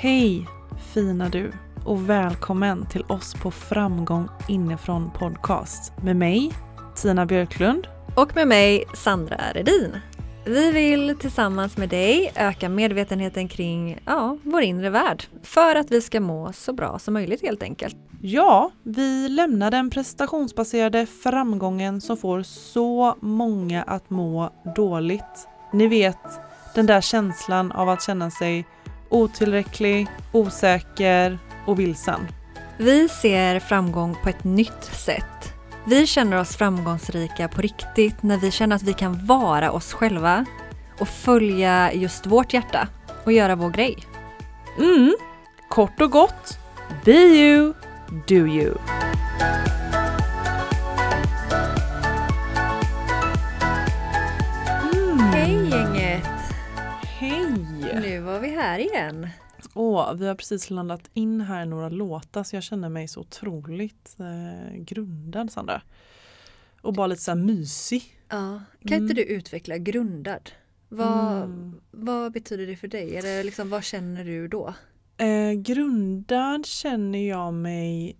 Hej fina du och välkommen till oss på Framgång inifrån podcast med mig Tina Björklund Och med mig Sandra Redin. Vi vill tillsammans med dig öka medvetenheten kring ja, vår inre värld för att vi ska må så bra som möjligt helt enkelt. Ja, vi lämnar den prestationsbaserade framgången som får så många att må dåligt. Ni vet, den där känslan av att känna sig otillräcklig, osäker och vilsen. Vi ser framgång på ett nytt sätt. Vi känner oss framgångsrika på riktigt när vi känner att vi kan vara oss själva och följa just vårt hjärta och göra vår grej. Mm, kort och gott, be you, do you. Här igen. Åh, vi har precis landat in här några låtar så jag känner mig så otroligt eh, grundad Sandra. Och bara lite så här mysig. Ja, kan inte Mm. du utveckla grundad? Vad, Mm. vad betyder det för dig? Eller liksom, vad känner du då? Eh, grundad känner jag mig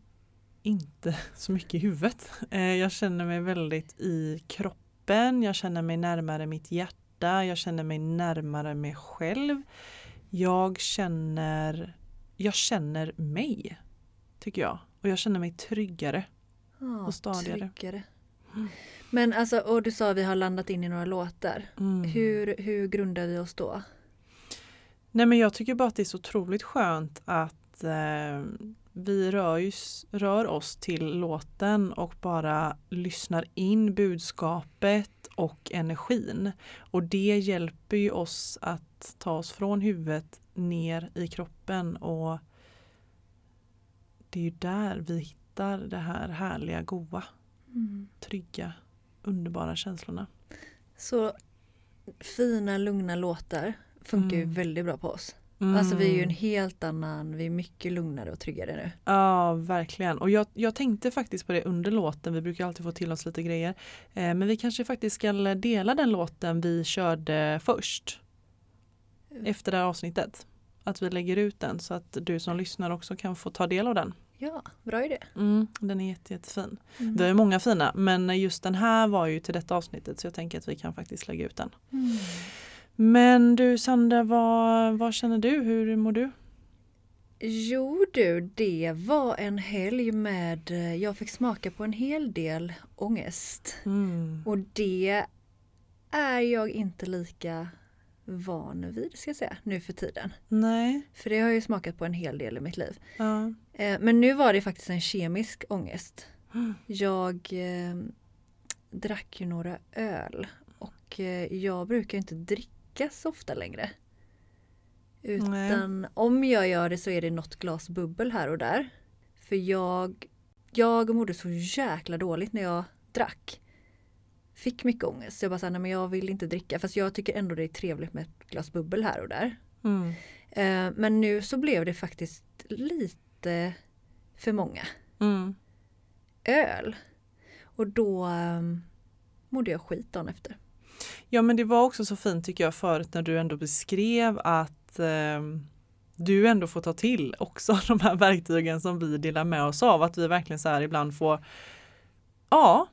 inte så mycket i huvudet. Eh, jag känner mig väldigt i kroppen, jag känner mig närmare mitt hjärta, jag känner mig närmare mig själv. Jag känner, jag känner mig, tycker jag. Och jag känner mig tryggare. Ja, Och stadigare. tryggare. Mm. Men alltså, och du sa att vi har landat in i några låtar. Mm. Hur, hur grundar vi oss då? Nej men jag tycker bara att det är så otroligt skönt att eh, vi rör, ju, rör oss till låten och bara lyssnar in budskapet och energin. Och det hjälper ju oss att ta oss från huvudet ner i kroppen och det är ju där vi hittar det här härliga, goa, trygga, underbara känslorna. Så fina, lugna låtar funkar ju Mm. väldigt bra på oss. Alltså vi är ju en Mm. helt annan, vi är mycket lugnare och tryggare nu. Ja, verkligen. Och jag, jag tänkte faktiskt på det under låten. Vi brukar alltid få till oss lite grejer. Eh, men vi kanske faktiskt ska dela den låten vi körde först. Efter det här avsnittet. Att vi lägger ut den så att du som lyssnar också kan få ta del av den. Ja, bra idé. Mm, den är jätte, jättefin. Mm. Har ju många fina men just den här var ju till detta avsnittet så jag tänker att vi kan faktiskt lägga ut den. Mm. Men du Sandra, vad, vad känner du? Hur mår du? Jo du, det var en helg med, jag fick smaka på en hel del ångest. Mm. Och det är jag inte lika van vid ska jag säga nu för tiden. Nej. För det har jag ju smakat på en hel del i mitt liv. Ja. Eh, Men nu var det faktiskt en kemisk ångest. Jag eh, drack ju några öl och eh, jag brukar inte dricka så ofta längre. Utan om jag gör det så är det något glas bubbel här och där. För jag, jag mådde så jäkla dåligt när jag drack. Fick mycket ångest. Så jag bara sa, nej men jag vill inte dricka. Fast jag tycker ändå det är trevligt med ett glas bubbel här och där. Mm. Eh, Men nu så blev det faktiskt lite för många Mm. öl. Och då um, mådde jag skit dagen efter. Ja men det var också så fint tycker jag förut när du ändå beskrev att eh, du ändå får ta till också de här verktygen som vi delar med oss av. Att vi verkligen så här ibland får Ja,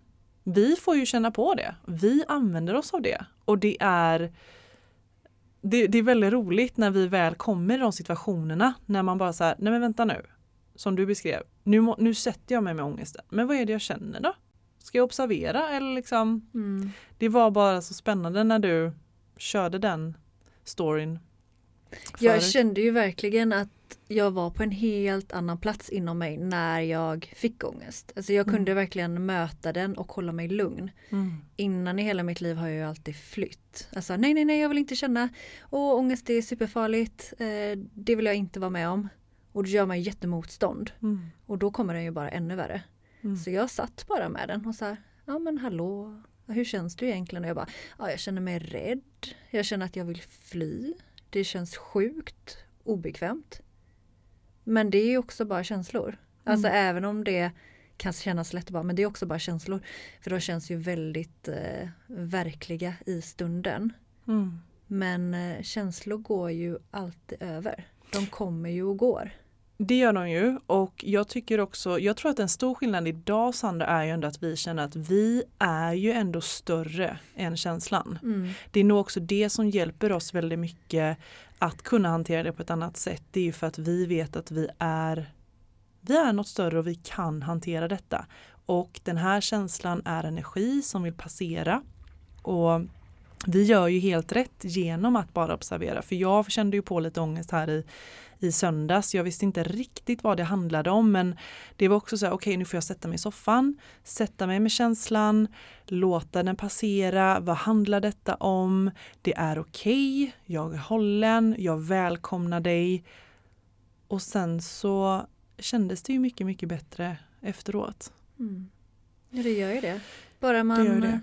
vi får ju känna på det. Vi använder oss av det. Och det är det, det är väldigt roligt när vi väl kommer i de situationerna när man bara så här, nej men vänta nu. Som du beskrev, nu, nu sätter jag mig med ångesten. Men vad är det jag känner då? Ska jag observera eller liksom det var bara så spännande när du körde den storyn. Jag förut. kände ju verkligen att jag var på en helt annan plats inom mig när jag fick ångest. Alltså jag kunde Mm. verkligen möta den och hålla mig lugn. Mm. Innan i hela mitt liv har jag ju alltid flytt. Alltså nej, nej, nej, jag vill inte känna. Åh, ångest är superfarligt. Eh, det vill jag inte vara med om. Och det gör mig jättemotstånd. Mm. Och då kommer den ju bara ännu värre. Mm. Så jag satt bara med den och sa, ja men hallå, hur känns du egentligen? Och jag bara, ja jag känner mig rädd. Jag känner att jag vill fly. Det känns sjukt obekvämt. Men det är också bara känslor. Alltså Mm. även om det kan kännas lätt bara, men det är också bara känslor. För de känns ju väldigt eh, verkliga i stunden. Mm. Men eh, känslor går ju alltid över. De kommer ju och går. Det gör de ju och jag tycker också, jag tror att en stor skillnad idag Sandra är ju ändå att vi känner att vi är ju ändå större än känslan. Mm. Det är nog också det som hjälper oss väldigt mycket att kunna hantera det på ett annat sätt. Det är ju för att vi vet att vi är vi är något större och vi kan hantera detta. Och den här känslan är energi som vill passera. Och vi gör ju helt rätt genom att bara observera. För jag kände ju på lite ångest här i, i söndags. Jag visste inte riktigt vad det handlade om men det var också så här, okej okay, nu får jag sätta mig i soffan, sätta mig med känslan, låta den passera. Vad handlar detta om? Det är okej, okay, jag är hållen, jag välkomnar dig. Och sen så kändes det ju mycket, mycket bättre efteråt. Mm. Ja, det gör ju det. Bara man det.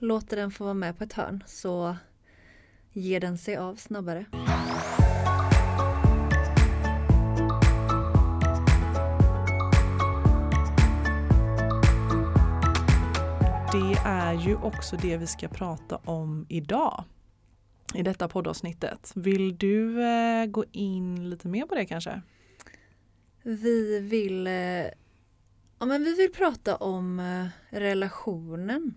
Låter den få vara med på ett hörn så ger den sig av snabbare. Det är ju också det vi ska prata om idag i detta poddavsnittet. Vill du eh, gå in lite mer på det kanske? Vi vill, eh, ja, men vi vill prata om eh, relationen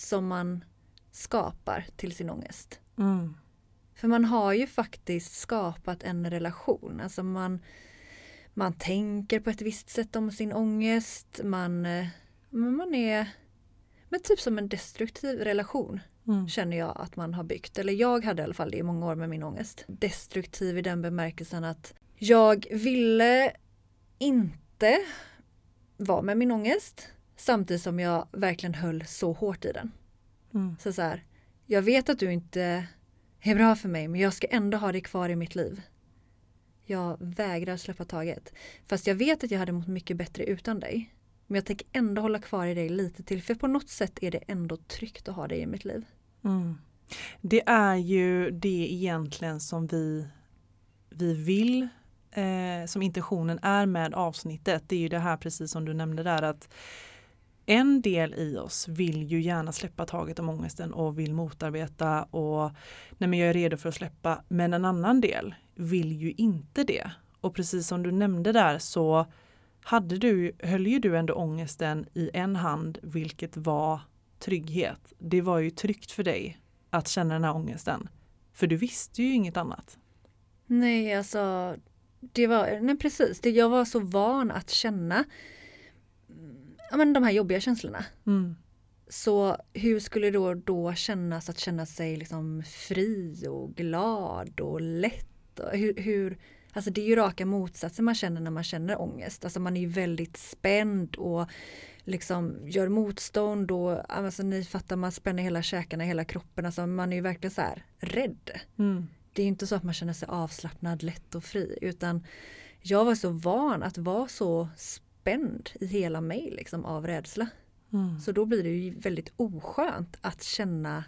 som man skapar till sin ångest. Mm. För man har ju faktiskt skapat en relation. Alltså man, man tänker på ett visst sätt om sin ångest. Man, eh, man är men typ som en destruktiv relation. Mm. Känner jag att man har byggt. Eller jag hade i alla fall det i många år med min ångest. Destruktiv i den bemärkelsen att jag ville inte vara med min ångest samtidigt som jag verkligen höll så hårt i den. Mm. Så så här, jag vet att du inte är bra för mig men jag ska ändå ha dig kvar i mitt liv. Jag vägrar släppa taget. Fast jag vet att jag hade mått mycket bättre utan dig. Men jag tänker ändå hålla kvar i dig lite till för på något sätt är det ändå tryggt att ha dig i mitt liv. Mm. Det är ju det egentligen som vi, vi vill eh, som intentionen är med avsnittet. Det är ju det här precis som du nämnde där att en del i oss vill ju gärna släppa taget om ångesten och vill motarbeta och nej men jag är redo för att släppa. Men en annan del vill ju inte det. Och precis som du nämnde där så hade du, höll ju du ändå ångesten i en hand vilket var trygghet. Det var ju tryggt för dig att känna den här ångesten. För du visste ju inget annat. Nej, alltså det var, nej precis, det, jag var så van att känna ja, men de här jobbiga känslorna. Mm. Så hur skulle det då, då kännas att känna sig liksom fri och glad och lätt? Och hur, hur, alltså det är ju raka motsatsen man känner när man känner ångest. Alltså man är ju väldigt spänd och liksom gör motstånd och alltså ni fattar man spänner hela käkarna, hela kroppen. Alltså man är ju verkligen så här rädd. Mm. Det är inte så att man känner sig avslappnad, lätt och fri utan jag var så van att vara så spänd i hela mig liksom av rädsla. Mm. Så då blir det ju väldigt oskönt att känna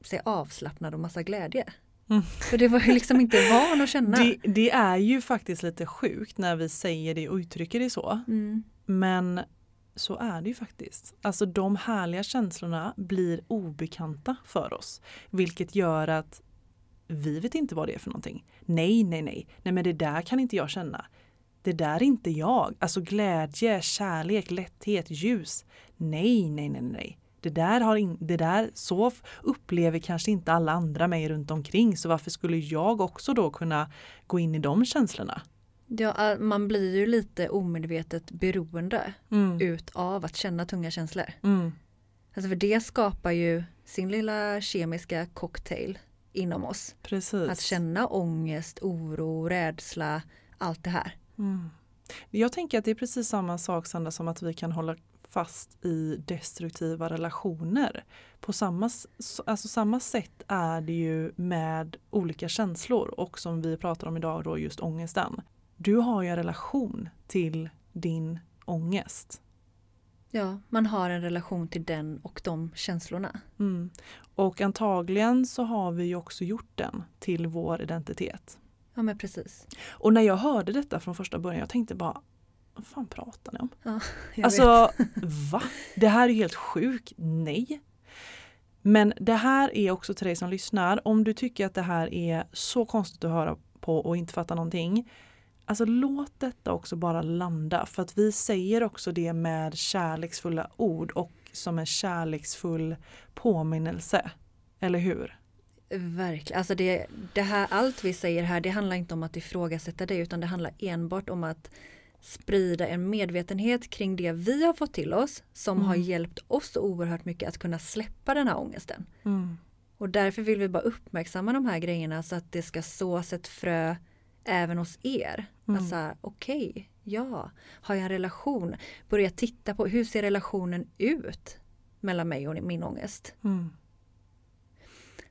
sig avslappnad och massa glädje. Mm. För det var ju liksom inte van att känna. Det, det, är ju faktiskt lite sjukt när vi säger det och uttrycker det så. Mm. Men så är det ju faktiskt. Alltså de härliga känslorna blir obekanta för oss. Vilket gör att vi vet inte vad det är för någonting. Nej, nej, nej. Nej men det där kan inte jag känna. Det där är inte jag. Alltså glädje, kärlek, lätthet, ljus. Nej, nej, nej, nej. Det där, har in, det där så upplever kanske inte alla andra mig runt omkring så varför skulle jag också då kunna gå in i de känslorna? Ja, man blir ju lite omedvetet beroende Mm. utav att känna tunga känslor. Mm. Alltså för det skapar ju sin lilla kemiska cocktail inom oss. Precis. Att känna ångest, oro, rädsla, allt det här. Mm. Jag tänker att det är precis samma sak Sandra som att vi kan hålla fast i destruktiva relationer. På samma, alltså samma sätt är det ju med olika känslor och som vi pratar om idag då just ångesten. Du har ju en relation till din ångest. Ja, man har en relation till den och de känslorna. Mm. Och antagligen så har vi ju också gjort den till vår identitet. Ja men precis. Och när jag hörde detta från första början, jag tänkte bara vad fan pratar ni om? Ja, Alltså, va? Det här är helt sjukt. Nej. Men det här är också till dig som lyssnar. Om du tycker att det här är så konstigt att höra på och inte fattar någonting. Alltså låt detta också bara landa för att vi säger också det med kärleksfulla ord och som en kärleksfull påminnelse. Eller hur? Verkligen. Alltså det, det här, allt vi säger här det handlar inte om att ifrågasätta det utan det handlar enbart om att sprida en medvetenhet kring det vi har fått till oss som mm. har hjälpt oss oerhört mycket att kunna släppa den här ångesten. Mm. Och därför vill vi bara uppmärksamma de här grejerna så att det ska sås ett frö även hos er. Mm. Alltså okej, okay, ja, har jag en relation? Börja titta på hur ser relationen ut mellan mig och min ångest? Mm.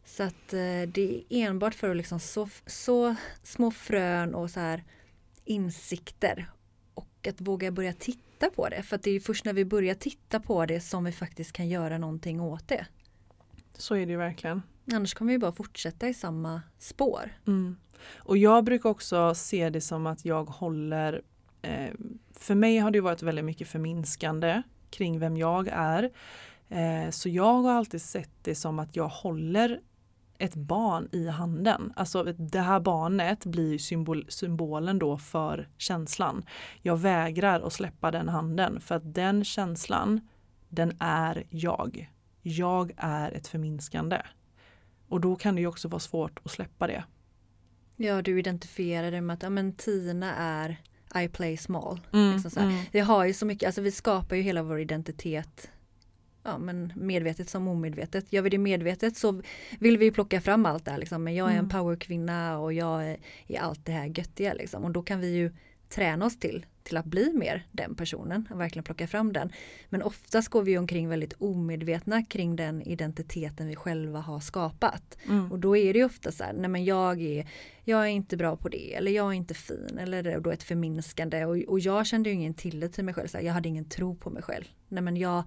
Så att eh, det är enbart för att liksom så, så små frön och så här insikter och att våga börja titta på det. För att det är först när vi börjar titta på det som vi faktiskt kan göra någonting åt det. Så är det ju verkligen. Annars kommer vi bara fortsätta i samma spår. Mm. Och jag brukar också se det som att jag håller eh, För mig har det varit väldigt mycket förminskande kring vem jag är. Eh, så jag har alltid sett det som att jag håller ett barn i handen. Alltså det här barnet blir symbol, symbolen då för känslan. Jag vägrar att släppa den handen för att den känslan, den är jag. Jag är ett förminskande. Och då kan det ju också vara svårt att släppa det. Ja, du identifierar det med att ja, men Tina är I play small. Mm, liksom mm. Vi har ju så mycket, alltså vi skapar ju hela vår identitet ja, men medvetet som omedvetet. Gör vi det medvetet så vill vi plocka fram allt det här liksom. Men jag är en mm. powerkvinna och jag är, är allt det här göttiga liksom. Och då kan vi ju träna oss till, till att bli mer den personen och verkligen plocka fram den. Men oftast går vi omkring väldigt omedvetna kring den identiteten vi själva har skapat. Mm. Och då är det ofta så här, nej men jag är, jag är inte bra på det eller jag är inte fin eller då ett förminskande och, och jag kände ju ingen tillit till mig själv, så här, jag hade ingen tro på mig själv. Nej men jag,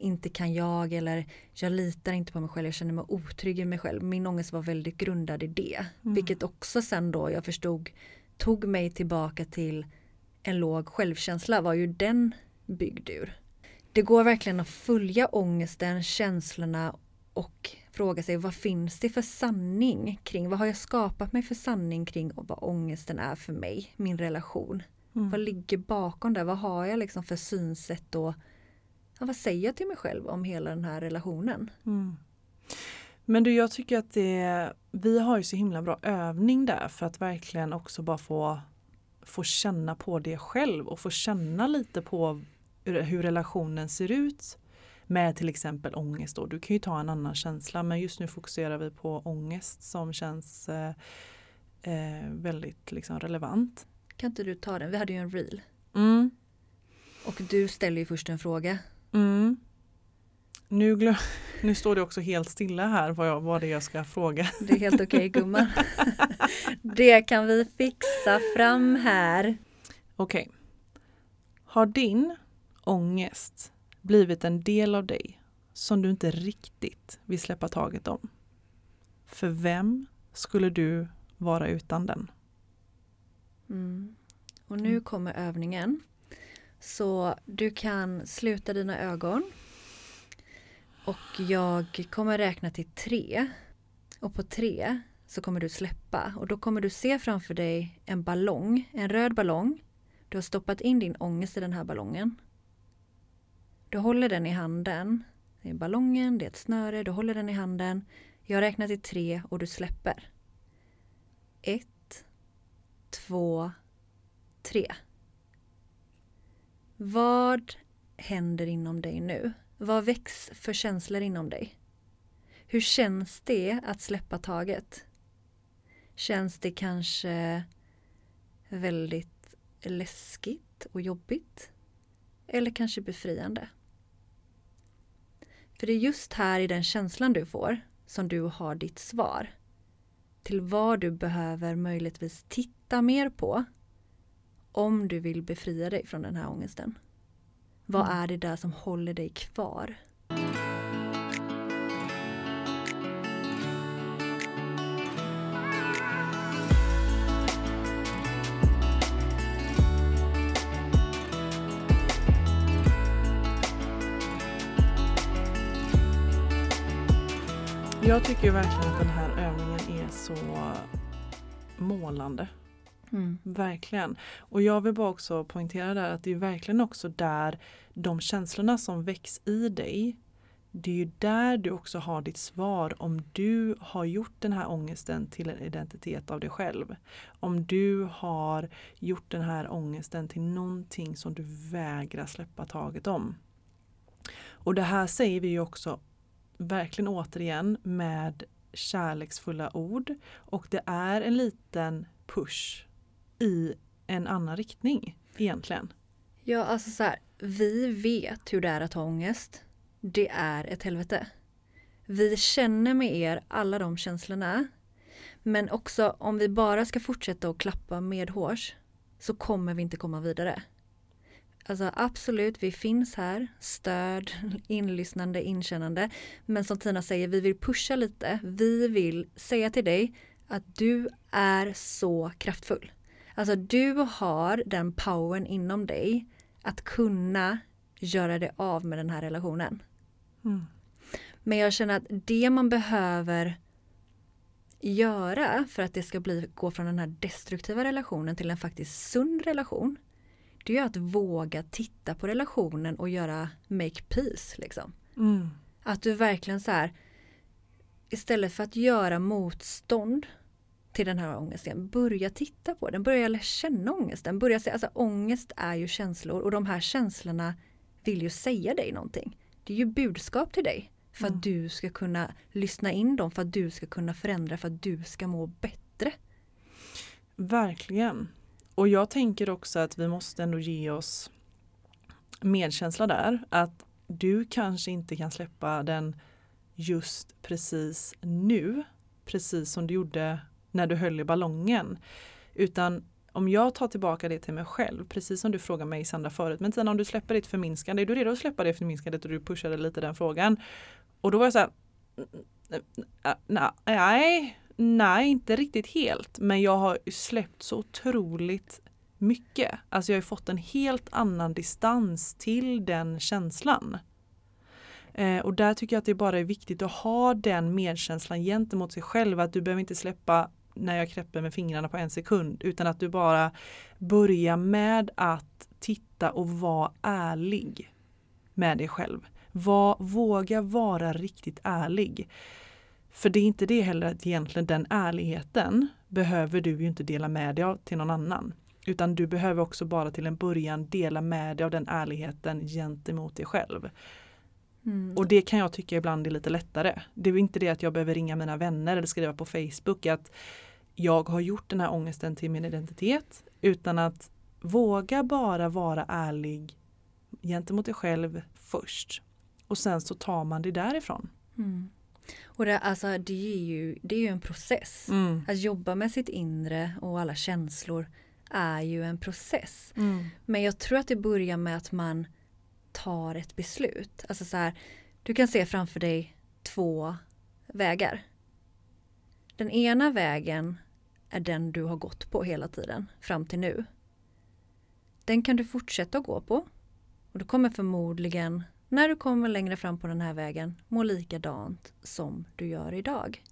inte kan jag eller jag litar inte på mig själv, jag känner mig otrygg i mig själv. Min ångest var väldigt grundad i det. Mm. Vilket också sen då jag förstod tog mig tillbaka till en låg självkänsla var ju den byggd ur. Det går verkligen att följa ångesten, känslorna och fråga sig vad finns det för sanning kring, vad har jag skapat mig för sanning kring vad ångesten är för mig, min relation. Mm. Vad ligger bakom det, vad har jag liksom för synsätt och ja, vad säger jag till mig själv om hela den här relationen? Mm. Men du, jag tycker att det, vi har ju så himla bra övning där för att verkligen också bara få, få känna på det själv och få känna lite på hur relationen ser ut med till exempel ångest. Då. Du kan ju ta en annan känsla men just nu fokuserar vi på ångest som känns eh, eh, väldigt liksom, relevant. Kan inte du ta den? Vi hade ju en reel. Mm. Och du ställer ju först en fråga. Mm. Nu, glöm, nu står det också helt stilla här vad, jag, vad det är jag ska fråga. Det är helt okej okay, gumman. det kan vi fixa fram här. Okej. Okay. Har din ångest blivit en del av dig som du inte riktigt vill släppa taget om? För vem skulle du vara utan den? Mm. Och nu kommer övningen. Så du kan sluta dina ögon. Och jag kommer räkna till tre. Och på tre så kommer du släppa och då kommer du se framför dig en ballong, en röd ballong. Du har stoppat in din ångest i den här ballongen. Du håller den i handen. Det är ballongen, det är ett snöre, du håller den i handen. Jag räknar till tre och du släpper. Ett, två, tre. Vad händer inom dig nu? Vad väcks för känslor inom dig? Hur känns det att släppa taget? Känns det kanske väldigt läskigt och jobbigt? Eller kanske befriande? För det är just här i den känslan du får som du har ditt svar till vad du behöver möjligtvis titta mer på om du vill befria dig från den här ångesten. Vad mm. är det där som håller dig kvar? Jag tycker verkligen att den här övningen är så målande. Mm. Verkligen. Och jag vill bara också poängtera där att det är verkligen också där de känslorna som väcks i dig det är ju där du också har ditt svar om du har gjort den här ångesten till en identitet av dig själv. Om du har gjort den här ångesten till någonting som du vägrar släppa taget om. Och det här säger vi ju också verkligen återigen med kärleksfulla ord och det är en liten push i en annan riktning egentligen. Ja, alltså så här, vi vet hur det är att ha ångest. Det är ett helvete. Vi känner med er alla de känslorna. Men också om vi bara ska fortsätta att klappa medhårs så kommer vi inte komma vidare. Alltså absolut, vi finns här, stöd, inlyssnande, inkännande. Men som Tina säger, vi vill pusha lite. Vi vill säga till dig att du är så kraftfull. Alltså du har den powern inom dig att kunna göra det av med den här relationen. Mm. Men jag känner att det man behöver göra för att det ska bli, gå från den här destruktiva relationen till en faktiskt sund relation. Det är att våga titta på relationen och göra make peace. Liksom. Mm. Att du verkligen så här istället för att göra motstånd till den här ångesten, börja titta på den, börja känna ångesten. Börja se, alltså ångest är ju känslor och de här känslorna vill ju säga dig någonting. Det är ju budskap till dig för att Mm. du ska kunna lyssna in dem, för att du ska kunna förändra, för att du ska må bättre. Verkligen. Och jag tänker också att vi måste ändå ge oss medkänsla där. Att du kanske inte kan släppa den just precis nu. Precis som du gjorde när du höll i ballongen. Utan om jag tar tillbaka det till mig själv, precis som du frågade mig Sandra förut, men Tina om du släpper ditt förminskande, är du redo att släppa det förminskandet och du pushade lite den frågan? Och då var jag så här, nej, nej, inte riktigt helt, men jag har släppt så otroligt mycket. Alltså jag har fått en helt annan distans till den känslan. Eh, och där tycker jag att det bara är viktigt att ha den medkänslan gentemot sig själv, att du behöver inte släppa när jag knäpper med fingrarna på en sekund utan att du bara börjar med att titta och vara ärlig med dig själv. Var, våga vara riktigt ärlig. För det är inte det heller att egentligen den ärligheten behöver du ju inte dela med dig av till någon annan. Utan du behöver också bara till en början dela med dig av den ärligheten gentemot dig själv. Mm. Och det kan jag tycka ibland är lite lättare. Det är inte det att jag behöver ringa mina vänner eller skriva på Facebook att jag har gjort den här ångesten till min identitet. Utan att våga bara vara ärlig gentemot dig själv först. Och sen så tar man det därifrån. Mm. Och det, alltså, det, är ju, det är ju en process. Mm. Att jobba med sitt inre och alla känslor är ju en process. Mm. Men jag tror att det börjar med att man tar ett beslut. Alltså så här, du kan se framför dig två vägar. Den ena vägen är den du har gått på hela tiden fram till nu. Den kan du fortsätta att gå på. Och du kommer förmodligen, när du kommer längre fram på den här vägen, må likadant som du gör idag.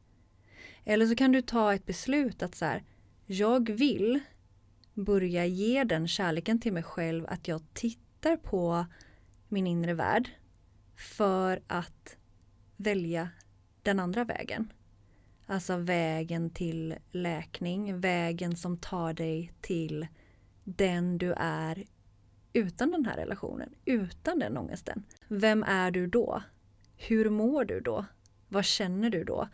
Eller så kan du ta ett beslut att så här, jag vill börja ge den kärleken till mig själv att jag tittar på min inre värld för att välja den andra vägen. Alltså vägen till läkning, vägen som tar dig till den du är utan den här relationen, utan den ångesten. Vem är du då? Hur mår du då? Vad känner du då?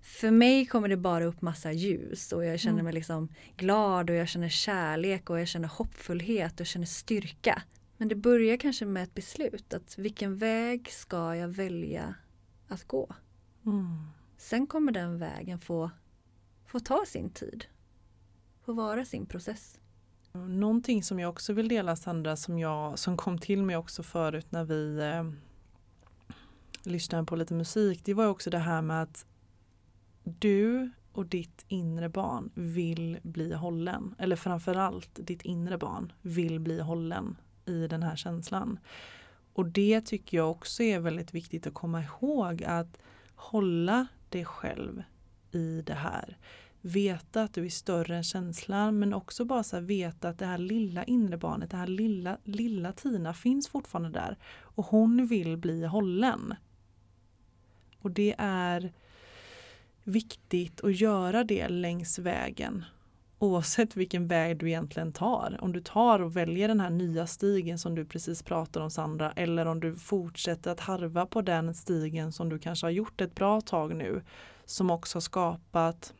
För mig kommer det bara upp massa ljus och jag känner Mm. mig liksom glad och jag känner kärlek och jag känner hoppfullhet och känner styrka. Men det börjar kanske med ett beslut att vilken väg ska jag välja att gå? Mm. Sen kommer den vägen få, få ta sin tid. Få vara sin process. Någonting som jag också vill dela Sandra som, jag, som kom till mig också förut när vi eh, lyssnade på lite musik. Det var också det här med att du och ditt inre barn vill bli hållen. Eller framförallt ditt inre barn vill bli hållen i den här känslan. Och det tycker jag också är väldigt viktigt att komma ihåg att hålla dig själv i det här. veta att du är större än känslan men också bara så veta att det här lilla inre barnet, det här lilla, lilla Tina finns fortfarande där och hon vill bli hållen. Och det är viktigt att göra det längs vägen oavsett vilken väg du egentligen tar. Om du tar och väljer den här nya stigen som du precis pratade om Sandra eller om du fortsätter att harva på den stigen som du kanske har gjort ett bra tag nu som också har skapat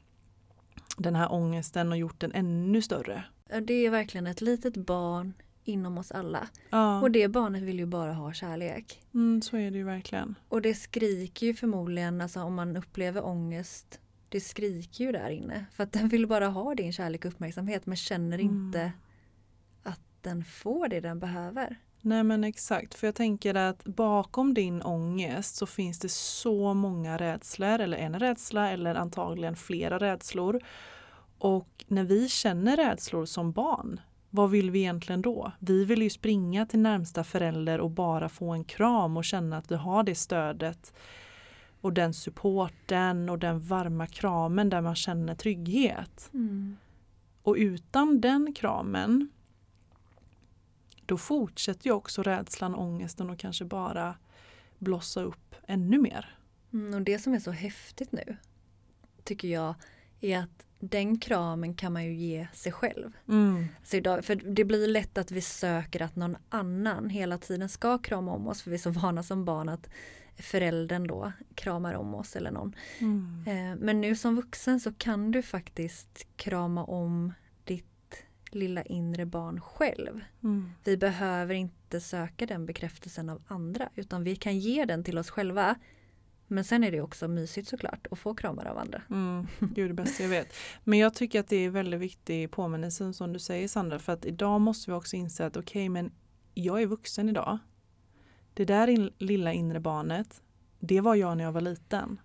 den här ångesten och gjort den ännu större. Det är verkligen ett litet barn inom oss alla. Ja, Och det barnet vill ju bara ha kärlek. mm, så är det ju verkligen. Och det skriker ju förmodligen, alltså om man upplever ångest, det skriker ju där inne. För att den vill bara ha din kärlek och uppmärksamhet men känner Mm. inte att den får det den behöver. Nej men exakt, för jag tänker att bakom din ångest så finns det så många rädslor, eller en rädsla eller antagligen flera rädslor. Och när vi känner rädslor som barn, vad vill vi egentligen då? Vi vill ju springa till närmsta förälder och bara få en kram och känna att vi har det stödet och den supporten och den varma kramen där man känner trygghet. Och utan den kramen då fortsätter ju också rädslan, ångesten och kanske bara blossa upp ännu mer. Mm, och det som är så häftigt nu tycker jag är att den kramen kan man ju ge sig själv. Så idag, för det blir lätt att vi söker att någon annan hela tiden ska krama om oss för vi är så vana som barn att föräldern då kramar om oss eller någon. Mm. Eh, Men nu som vuxen så kan du faktiskt krama om ditt lilla inre barn själv. Mm. Vi behöver inte söka den bekräftelsen av andra utan vi kan ge den till oss själva. Men sen är det också mysigt såklart att få kramar av andra. Mm. Gud det bästa jag vet. Men jag tycker att det är väldigt viktig påminnelse som du säger Sandra för att idag måste vi också inse att okej men jag är vuxen idag. Det där in, lilla inre barnet, det var jag när jag var liten.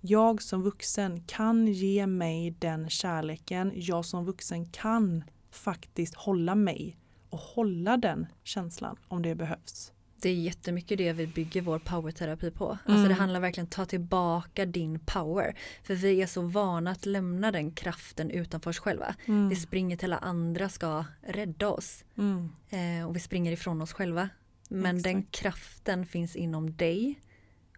Jag som vuxen kan ge mig den kärleken. Jag som vuxen kan faktiskt hålla mig och hålla den känslan om det behövs. Det är jättemycket det vi bygger vår powerterapi på. Alltså Mm. det handlar verkligen om att ta tillbaka din power. För vi är så vana att lämna den kraften utanför oss själva. Vi springer till alla andra ska rädda oss. Mm. Eh, och vi springer ifrån oss själva. Men den Exakt. kraften finns inom dig.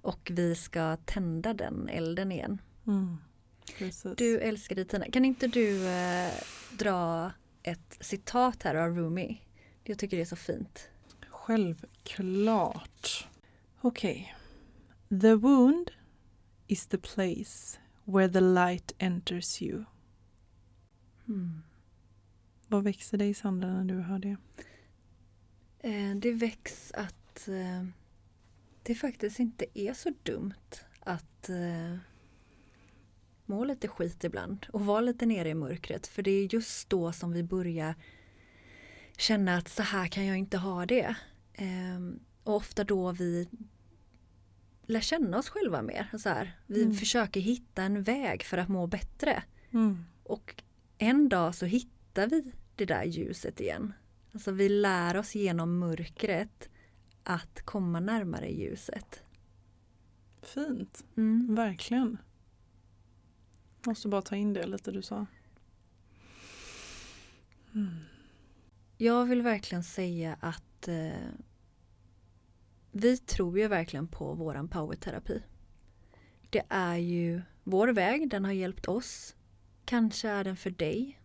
Och vi ska tända den elden igen. Mm. Du älskar dig Tina. Kan inte du eh, dra ett citat här av Rumi? Jag tycker det är så fint. Självklart. Okej. The wound is the place where the light enters you. Mm. Vad växer dig Sandra när du hör det? Eh, det väcks att eh, det faktiskt inte är så dumt att eh, må lite skit ibland och vara lite nere i mörkret. För det är just då som vi börjar känna att så här kan jag inte ha det. Eh, och ofta då vi lär känna oss själva mer. Så här. Vi Mm. försöker hitta en väg för att må bättre. Mm. Och en dag så hittar vi det där ljuset igen. Alltså vi lär oss genom mörkret att komma närmare ljuset. Fint. Mm. Verkligen. Måste bara ta in det lite du sa. Mm. Jag vill verkligen säga att eh, vi tror ju verkligen på våran powerterapi. Det är ju vår väg, den har hjälpt oss. Kanske är den för dig.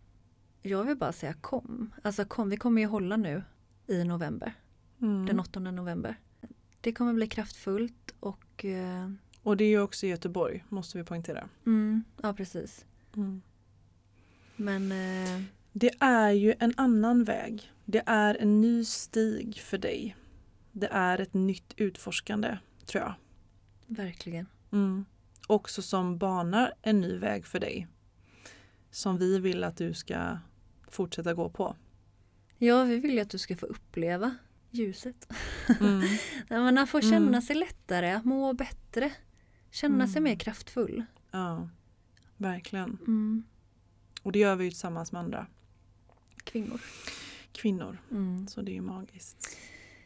Jag vill bara säga kom. Alltså kom, vi kommer ju hålla nu i november. Mm. Den 8 november. Det kommer bli kraftfullt och eh, Och det är ju också i Göteborg, måste vi poängtera. mm, ja precis. Mm. Men eh, Det är ju en annan väg. Det är en ny stig för dig. Det är ett nytt utforskande, tror jag. verkligen. Mm. Också som banar en ny väg för dig. Som vi vill att du ska fortsätta gå på. Ja, vi vill ju att du ska få uppleva ljuset. Mm. När man får känna Mm. sig lättare, må bättre. Känna sig Mm. mer kraftfull. Ja, verkligen. Mm. Och det gör vi ju tillsammans med andra Kvinnor. kvinnor. Mm. Så det är ju magiskt.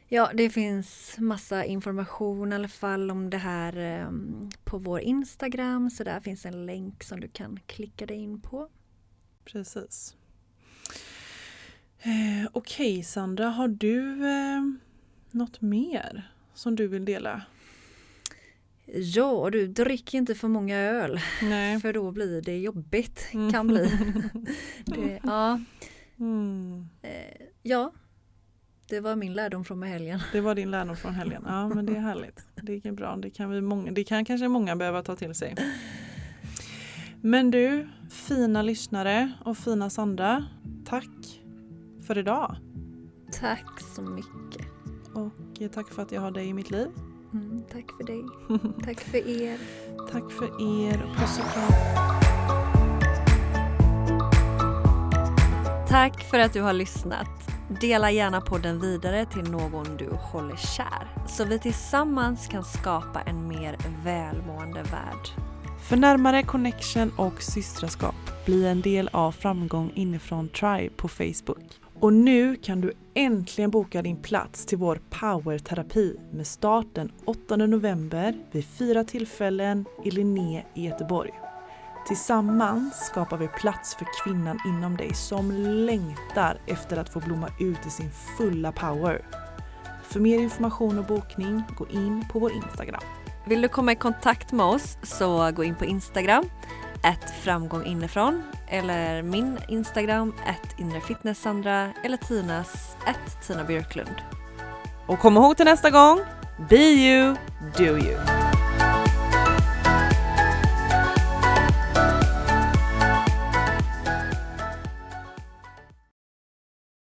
Ja, det finns massa information i alla fall om det här eh, på vår Instagram. Så där finns en länk som du kan klicka dig in på. Precis. Eh, Okej okay, Sandra, har du eh, något mer som du vill dela? Ja, du dricker inte för många öl. Nej. För då blir det jobbigt. Kan bli. det, ja. Mm. Eh, ja, det var min lärdom från helgen. Det var din lärdom från helgen. Ja men det är härligt. Det är bra. Det kan, vi många, det kan kanske många behöva ta till sig. Men du, fina lyssnare och fina Sandra. Tack för idag. Tack så mycket. Och tack för att jag har dig i mitt liv. Mm, tack för dig. tack för er. Tack för er. Puss och kram. Tack för att du har lyssnat. Dela gärna podden vidare till någon du håller kär så vi tillsammans kan skapa en mer välmående värld. För närmare connection och systraskap, bli en del av Framgång inifrån Tribe på Facebook. Och nu kan du äntligen boka din plats till vår powerterapi med start den 8 november vid fyra tillfällen i Linné i Göteborg. Tillsammans skapar vi plats för kvinnan inom dig som längtar efter att få blomma ut i sin fulla power. För mer information och bokning, gå in på vår Instagram. Vill du komma i kontakt med oss så gå in på Instagram, ett framgång inifrån eller min Instagram, att inrefitnesssandra eller Tinas, att Tina Björklund. Och kom ihåg till nästa gång, be you, do you.